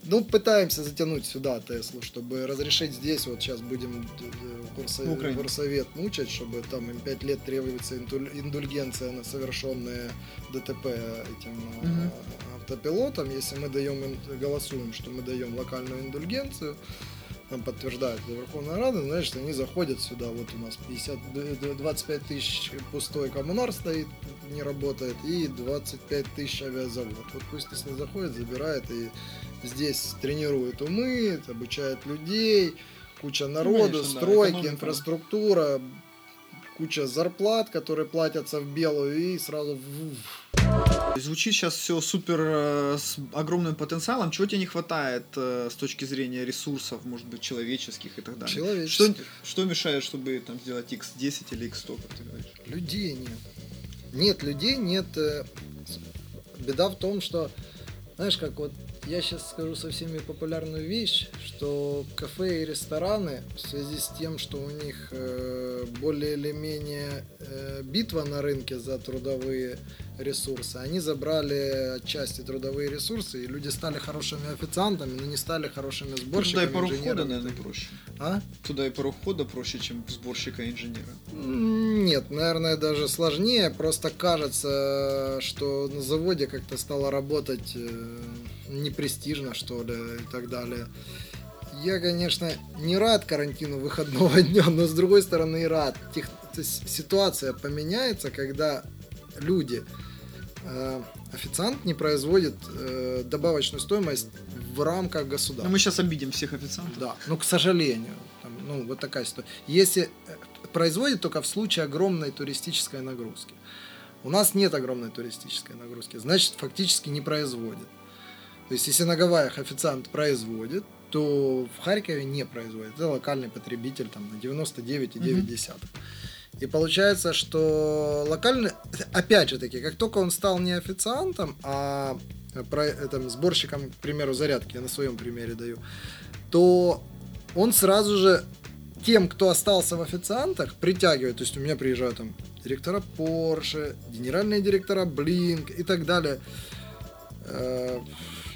Ну, пытаемся затянуть сюда Теслу, чтобы разрешить здесь, вот сейчас будем Украине. горсовет мучать, чтобы там им 5 лет требуется индульгенция на совершенные ДТП этим э, Мгм. автопилотом. Если мы даем, голосуем, что мы даем локальную индульгенцию, нам подтверждает Верховная Рада, значит, они заходят сюда, вот у нас 50, д- д- 25 тысяч пустой коммунар стоит, не работает, и 25 тысяч авиазавод. Вот пусть если заходит, забирает и здесь тренирует умы, обучает людей, куча народу, конечно, да, стройки, экономика. инфраструктура, куча зарплат, которые платятся в белую, и сразу Звучит сейчас все супер э, с огромным потенциалом. Чего тебе не хватает э, с точки зрения ресурсов, может быть, человеческих и так далее? Что, человеческих. что мешает, чтобы там сделать X10 или X100, как ты говоришь? Людей нет. Нет людей, нет. э, Беда в том, что, знаешь, как вот я сейчас скажу со всеми популярную вещь, что кафе и рестораны в связи с тем, что у них э, более или менее э, битва на рынке за трудовые ресурсы, они забрали отчасти трудовые ресурсы, и люди стали хорошими официантами, но не стали хорошими сборщиками. Туда и инженерами. наверное, проще. А? Туда и пару входа проще, чем сборщика инженера. Нет, наверное, даже сложнее. Просто кажется, что на заводе как-то стало работать э, непрестижно, что ли, и так далее. Я, конечно, не рад карантину выходного дня, но с другой стороны и рад. Тех- ситуация поменяется, когда люди. Э, официант не производит э, добавочную стоимость в рамках государства. Но мы сейчас обидим всех официантов. Да, ну, к сожалению. Там, ну, вот такая ситуация. Если э, производит только в случае огромной туристической нагрузки. У нас нет огромной туристической нагрузки, значит, фактически не производит. То есть, если на Гавайях официант производит, то в Харькове не производит. Это локальный потребитель там, на 99,9. Mm-hmm. И получается, что локальный, опять же таки, как только он стал не официантом, а про, этом, сборщиком, к примеру, зарядки, я на своем примере даю, то он сразу же тем, кто остался в официантах, притягивает. То есть у меня приезжают там директора Porsche, генеральные директора Blink и так далее. Э,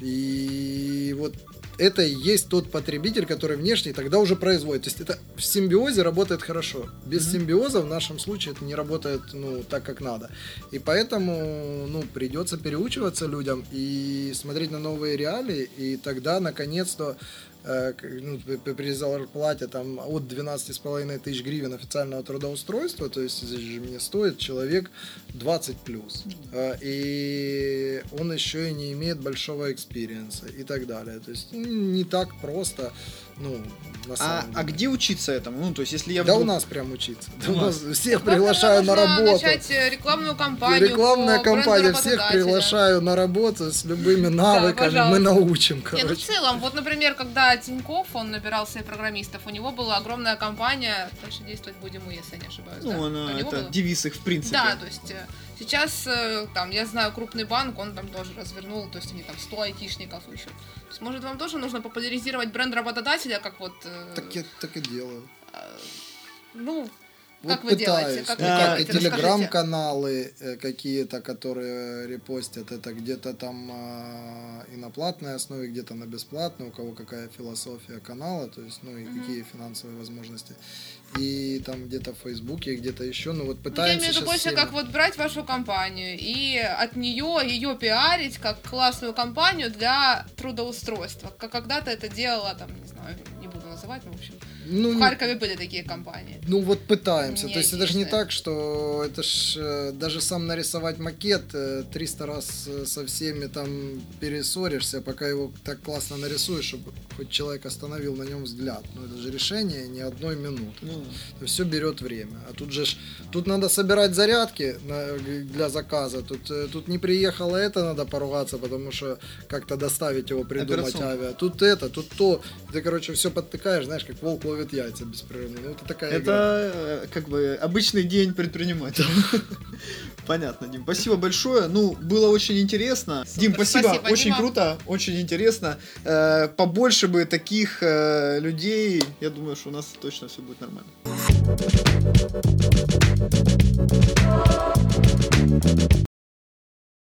и вот это и есть тот потребитель, который внешний тогда уже производит. То есть это в симбиозе работает хорошо. Без mm-hmm. симбиоза в нашем случае это не работает ну, так, как надо. И поэтому ну, придется переучиваться людям и смотреть на новые реалии, и тогда наконец-то ну, при зарплате там от 12,5 тысяч гривен официального трудоустройства, то есть здесь же мне стоит человек 20 плюс. Э, и он еще и не имеет большого experience а и так далее. То есть не так просто ну, на а, самом а деле. А где учиться этому? Ну, то есть, если я Да вдруг... у нас прям учиться. Да у нас всех приглашаю на работу. начать э, рекламную кампанию. Рекламная кампания, всех приглашаю на работу с любыми навыками, да, мы научим, короче. Не, ну в целом, вот, например, когда Тиньков, он набирал себе программистов, у него была огромная компания, дальше действовать будем мы, если я не ошибаюсь. Ну, да? она, это было? девиз их в принципе. Да, то есть э, сейчас, э, там, я знаю, крупный банк, он там тоже развернул, то есть они там 100 айтишников ищут. То есть, может, вам тоже нужно популяризировать бренд работодателя, как вот так я так и делаю. Ну, вот как вы пытаюсь. делаете? Как а, вы телеграм-каналы э, какие-то, которые репостят, это где-то там э, и на платной основе, где-то на бесплатной, у кого какая философия канала, то есть, ну и mm-hmm. какие финансовые возможности. И там где-то в Фейсбуке, где-то еще, ну вот пытаемся Я имею в виду больше всеми... как вот брать вашу компанию и от нее ее пиарить как классную компанию для трудоустройства. Как когда-то это делала, там, не знаю, не буду называть, но в общем ну, в Харькове были такие компании. Ну вот пытаемся. Не То есть это же не так, что это ж э, даже сам нарисовать макет 300 э, раз э, со всеми там перессоришься, пока его так классно нарисуешь, чтобы хоть человек остановил на нем взгляд. Но это же решение не одной минуты. Ну. Все берет время. А тут же ж, тут надо собирать зарядки на, для заказа. Тут, тут не приехало это, надо поругаться, потому что как-то доставить его придумать авиа. Тут это, тут то. Ты, короче, все подтыкаешь, знаешь, как волк ловит яйца беспрерывно. Ну, это такая Это игра. Э, как бы обычный день предпринимателя. Понятно, Дим. Спасибо большое. Ну, было очень интересно. Супер, Дим, спасибо. спасибо очень Дима. круто, очень интересно. Э, побольше бы таких э, людей. Я думаю, что у нас точно все будет нормально. Thank you